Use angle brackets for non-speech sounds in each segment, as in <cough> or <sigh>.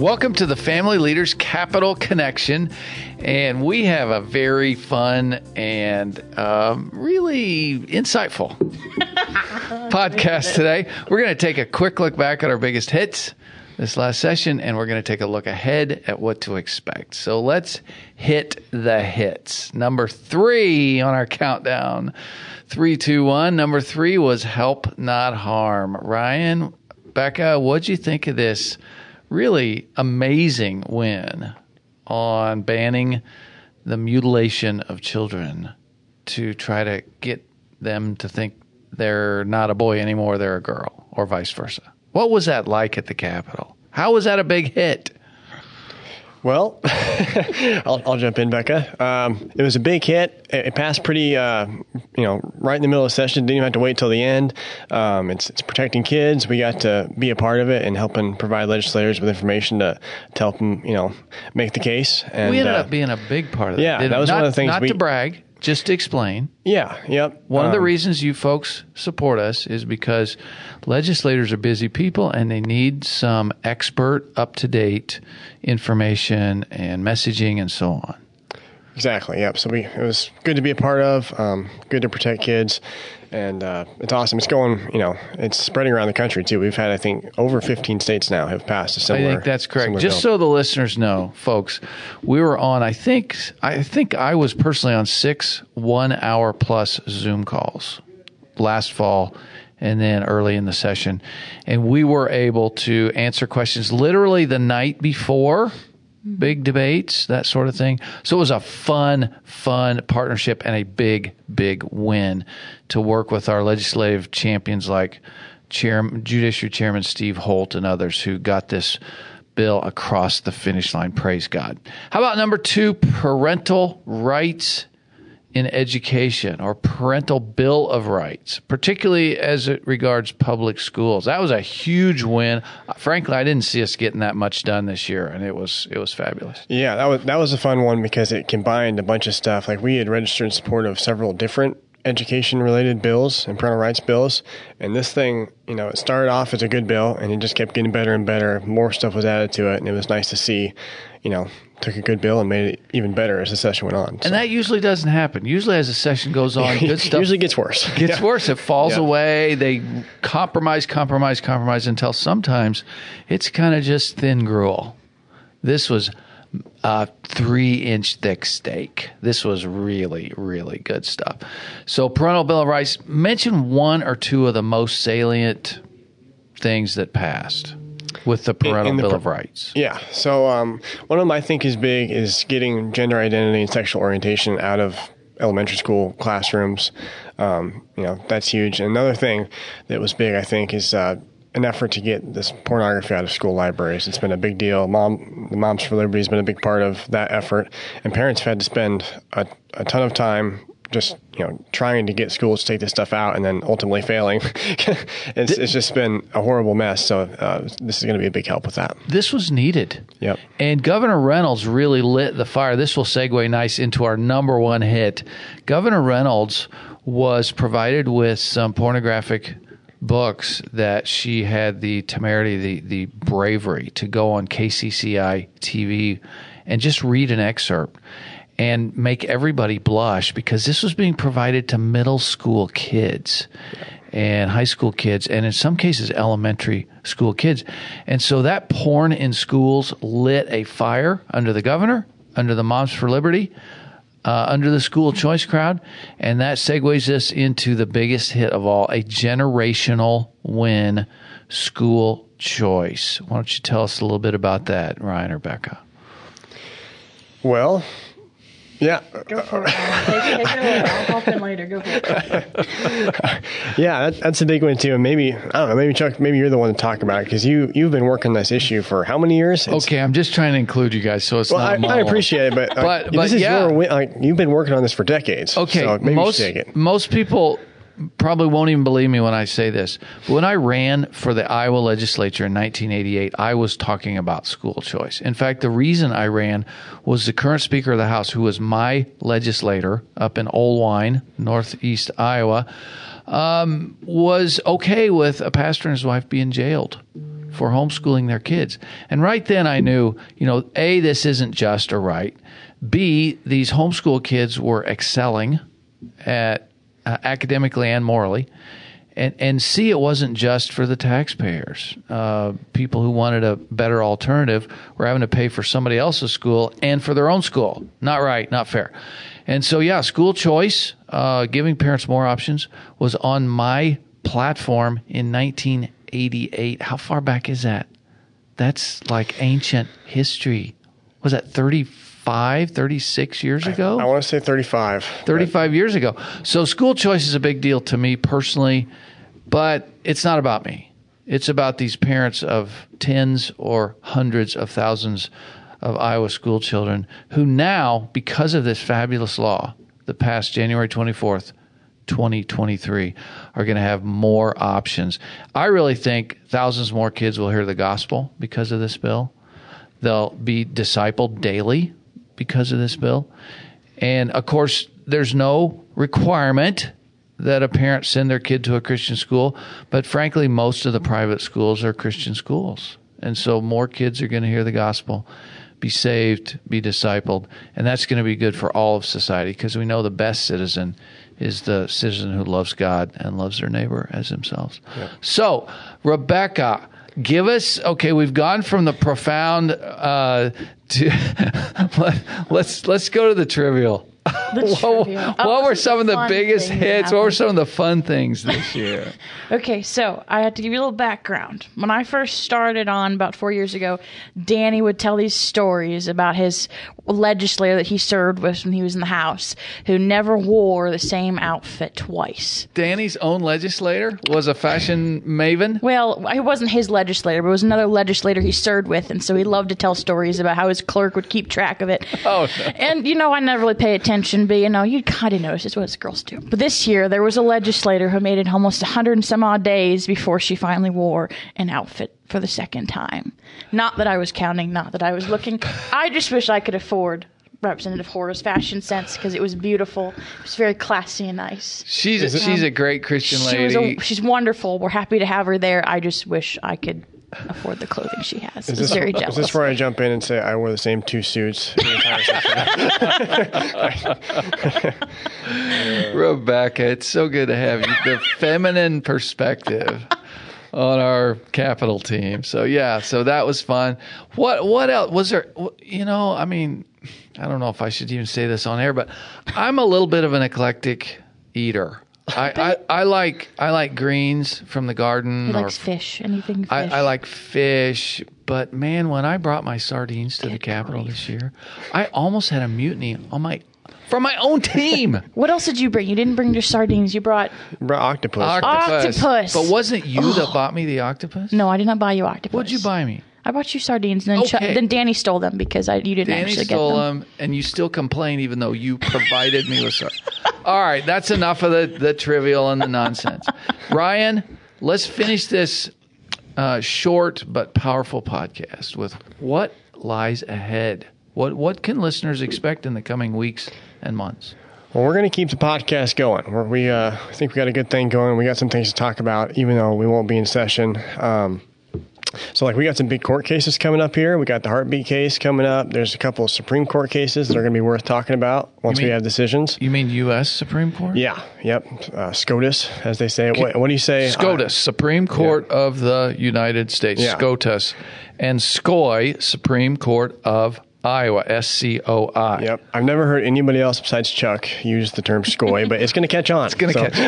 Welcome to the Family Leaders Capitol Connection. And we have a very fun and um, really insightful <laughs> podcast today. We're going to take a quick look back at our biggest hits this last session, and we're going to take a look ahead at what to expect. So let's hit the hits. Number three on our countdown three, two, one. Number three was Help Not Harm. Ryan, Becca, what'd you think of this really amazing win on banning the mutilation of children to try to get them to think they're not a boy anymore, they're a girl, or vice versa? What was that like at the Capitol? How was that a big hit? Well, <laughs> I'll, I'll, jump in, Becca. Um, it was a big hit. It, it passed pretty, uh, you know, right in the middle of the session. Didn't even have to wait till the end. Um, it's, it's protecting kids. We got to be a part of it and helping provide legislators with information to, to help them, you know, make the case. And we ended uh, up being a big part of it. Yeah, that was not, one of the things. Not we, to brag, just to explain. Yeah, yep. One um, of the Um, reasons you folks support us is because legislators are busy people and they need some expert, up to date information and messaging and so on. Exactly. Yep. So we it was good to be a part of. Um, good to protect kids, and uh, it's awesome. It's going. You know, it's spreading around the country too. We've had I think over 15 states now have passed a similar. I think that's correct. Just bill. so the listeners know, folks, we were on. I think I think I was personally on six one hour plus Zoom calls last fall. And then early in the session, and we were able to answer questions literally the night before big debates, that sort of thing. So it was a fun, fun partnership and a big, big win to work with our legislative champions like Chairman, Judiciary Chairman Steve Holt and others who got this bill across the finish line. Praise God. How about number two, parental rights in education or parental bill of rights, particularly as it regards public schools. That was a huge win. Uh, frankly, I didn't see us getting that much done this year, and it was it was fabulous. Yeah, that was that was a fun one because it combined a bunch of stuff. Like we had registered in support of several different education related bills and parental rights bills. And this thing, you know, it started off as a good bill and it just kept getting better and better. More stuff was added to it and it was nice to see, you know, took a good bill and made it even better as the session went on. So. And that usually doesn't happen. Usually as the session goes on, <laughs> good stuff usually gets worse. Gets Yeah. worse. It falls Yeah. away. They compromise, compromise, compromise until sometimes it's kind of just thin gruel. This was a three inch thick steak. This was really, really good stuff. So, Parental Bill of Rights, mention one or two of the most salient things that passed with the Parental the Bill pr- of Rights. Yeah. So um, one of them I think is big is getting gender identity and sexual orientation out of elementary school classrooms. Um, you know, that's huge. Another thing that was big, I think, is uh, an effort to get this pornography out of school libraries. It's been a big deal. Mom, the Moms for Liberty has been a big part of that effort, and parents have had to spend a, a ton of time just you know trying to get schools to take this stuff out and then ultimately failing. <laughs> it's, it's just been a horrible mess. So uh, this is going to be a big help with that. This was needed. Yep. And Governor Reynolds really lit the fire. This will segue nice into our number one hit. Governor Reynolds was provided with some pornographic books that she had the temerity, the, the bravery to go on KCCI TV and just read an excerpt and make everybody blush because this was being provided to middle school kids and high school kids, and in some cases, elementary school kids. And so that porn in schools lit a fire under the governor, under the Moms for Liberty, uh, under the school choice crowd. And that segues us into the biggest hit of all a generational win school choice. Why don't you tell us a little bit about that, Ryan or Becca? Well, yeah, Go for it. Take, take it. I'll hop in later. Go for it. <laughs> yeah, that, that's a big one too. And maybe I don't know. Maybe Chuck, maybe you're the one to talk about it because you you've been working this issue for how many years? It's- Okay, I'm just trying to include you guys, so it's Well, not. I, a I monologue. appreciate it, but, uh, But- this is yeah. your like you've been working on this for decades. Okay, so maybe most you take it. most people probably won't even believe me when I say this. But when I ran for the Iowa legislature in 1988, I was talking about school choice. In fact, the reason I ran was the current Speaker of the House, who was my legislator up in Oelwein, Northeast Iowa, um, was okay with a pastor and his wife being jailed for homeschooling their kids. And right then I knew, you know, A, this isn't just or right. B, these homeschool kids were excelling at uh, academically and morally. And, and C, it wasn't just for the taxpayers. Uh, people who wanted a better alternative were having to pay for somebody else's school and for their own school. Not right, not fair. And so, yeah, school choice, uh, giving parents more options, was on my platform in 1988. How far back is that? That's like ancient history. Was that 35, 36 years ago? I want to say 35. 35 years ago. So school choice is a big deal to me personally, but it's not about me. It's about these parents of tens or hundreds of thousands of Iowa school children who now, because of this fabulous law that passed January 24th, 2023, are going to have more options. I really think thousands more kids will hear the gospel because of this bill. They'll be discipled daily because of this bill. And of course, there's no requirement that a parent send their kid to a Christian school, but frankly, most of the private schools are Christian schools. And so more kids are going to hear the gospel, be saved, be discipled, and that's going to be good for all of society because we know the best citizen is the citizen who loves God and loves their neighbor as themselves. So, Rebecca, give us okay we've gone from the profound uh, to <laughs> let, let's let's go to the trivial <laughs> <laughs> what, what Oh, were some of the biggest hits what were some of the fun things this <laughs> year Okay, so I have to give you a little background. When I first started on about four years ago, Danny would tell these stories about his legislator that he served with when he was in the House, who never wore the same outfit twice. danny's own legislator was a fashion maven Well, it wasn't his legislator, but it was another legislator he served with, and so he loved to tell stories about how his clerk would keep track of it. <laughs> Oh, no. And you know, I never really pay attention, but you know, you kind of notice it's what girls do. But this year, there was a legislator who made it almost a hundred and some odd days before she finally wore an outfit for the second time. Not that I was counting, not that I was looking. I just wish I could afford Representative Hora's fashion sense because it was beautiful. It was very classy and nice. she's a, she's a great christian She lady was a, she's wonderful. We're happy to have her there. I just wish I could afford the clothing she has. Is this, very is this where I jump in and say I wore the same two suits the entire <laughs> rebecca it's so good to have you. The feminine perspective on our capitol team. So yeah so that was fun. What what else was there you know i mean i don't know if i should even say this on air but i'm a little bit of an eclectic eater I, I, I like I like greens from the garden. he or likes fish. Anything fish. I, I like fish, but man, when I brought my sardines to the Capitol this year, I almost had a mutiny on my from my own team. <laughs> What else did you bring? You didn't bring your sardines. You brought. Bro, octopus. Octopus. But wasn't you that bought me the octopus? No, I did not buy you octopus. What'd you buy me? I bought you sardines, and then Chuck, Okay. then Danny stole them because I you didn't Danny actually stole get them. them, and you still complain even though you provided me with sardines. All right, that's enough of the, the trivial and the nonsense. <laughs> Ryan, let's finish this uh, short but powerful podcast with what lies ahead. What what can listeners expect in the coming weeks and months? Well, we're going to keep the podcast going. We're, we uh, I think we got a good thing going. We got some things to talk about, even though we won't be in session. Um, so, like, we got some big court cases coming up here. We got the heartbeat case coming up. There's a couple of Supreme Court cases that are going to be worth talking about once we have decisions. You mean U.S. Supreme Court? Yeah, yep. Uh, SCOTUS, as they say. What, what do you say? SCOTUS, Supreme Court of the United States. Yeah. SCOTUS. And SCOI, Supreme Court of Iowa. S C O I. Yep. I've never heard anybody else besides Chuck use the term SCOI, but it's going to catch on. It's Gonna catch.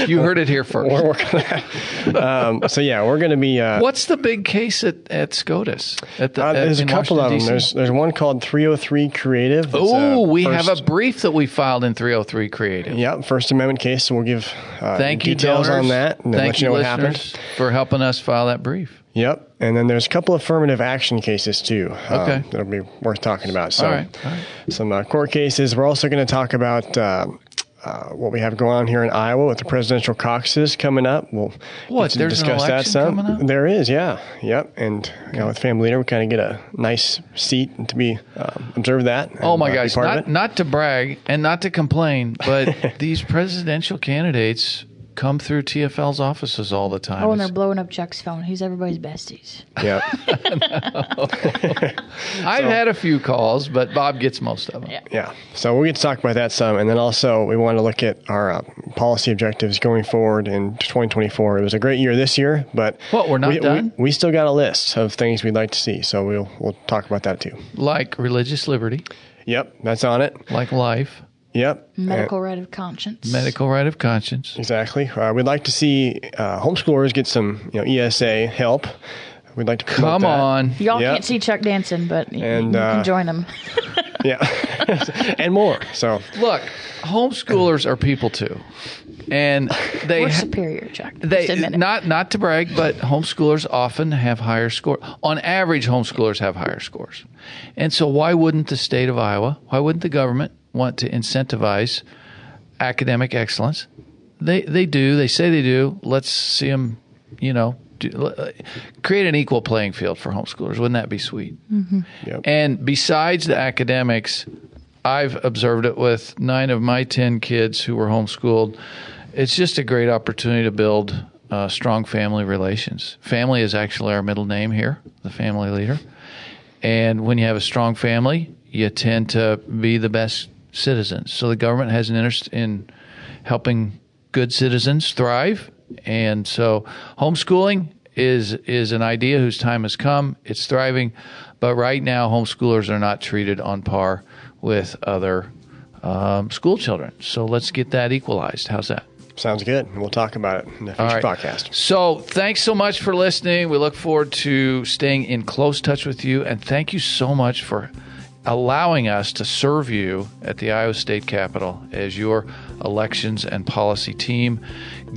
on. <laughs> you heard it here first. We're working on that. Um, so, yeah, we're going to be. Uh, What's the big case at, at SCOTUS? At the, Uh, at- there's a in couple of them. Washington, There's there's one called 303 Creative. Oh, we first- have a brief that we filed in 303 Creative. Yep, First Amendment case. So we'll give uh, Thank you, details donors. on that and Thank let you know what listeners, happened. for helping us file that brief. Yep, and then there's a couple affirmative action cases too. um, Okay. that'll be worth talking about. So All right, all right. some uh, court cases. We're also going to talk about. Uh, uh, what we have going on here in Iowa with the presidential caucuses coming up. We'll What, there's discuss that some. coming up? There is, yeah, yep. And you know, with family leader, we kind of get a nice seat and to be um, observe that. and, Oh my uh, gosh! Not not to brag and not to complain, but <laughs> these presidential candidates come through TFL's offices all the time. Oh, and they're blowing up Chuck's phone. He's everybody's besties. Yeah. <laughs> <laughs> I've had a few calls, but Bob gets most of them. Yeah. Yeah. So we get to talk about that some, and then also we want to look at our uh, policy objectives going forward in 2024. It was a great year this year, but What, we're not we, done? We, we still got a list of things we'd like to see, so we'll we'll talk about that too. Like religious liberty, Yep, that's on it. like life, Yep. Medical right of conscience. medical right of conscience. Exactly. Uh, we'd like to see uh, homeschoolers get some you know ESA help. We'd like to promote Come that. on. Y'all Yep. can't see Chuck dancing, but y- And, you uh, can join him. <laughs> Yeah, <laughs> and more. So Look, homeschoolers are people too. And they We're superior, Chuck. they Just not not to brag, but homeschoolers often have higher score. On average, homeschoolers have higher scores, and so why wouldn't the state of Iowa? Why wouldn't the government want to incentivize academic excellence? They they do. They say they do. Let's see them. You know, do, uh, create an equal playing field for homeschoolers. Wouldn't that be sweet? Yep. And besides the academics, I've observed it with nine of my 10 kids who were homeschooled. It's just a great opportunity to build uh, strong family relations. Family is actually our middle name here, the family leader. And when you have a strong family, you tend to be the best citizens. So the government has an interest in helping good citizens thrive. And so homeschooling is is an idea whose time has come. It's thriving, but right now homeschoolers are not treated on par with other um, school children. So let's get that equalized. How's that? sounds good. We'll talk about it in the future right. podcast. So thanks so much for listening. We look forward to staying in close touch with you, and thank you so much for allowing us to serve you at the Iowa State Capitol as your elections and policy team.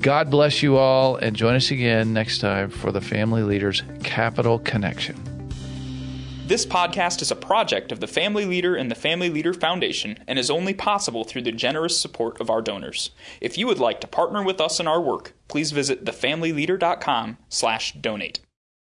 God bless you all, and join us again next time for the Family Leaders Capitol Connection. This podcast is a project of the Family Leader and the Family Leader Foundation and is only possible through the generous support of our donors. If you would like to partner with us in our work, please visit thefamilyleader.com/donate.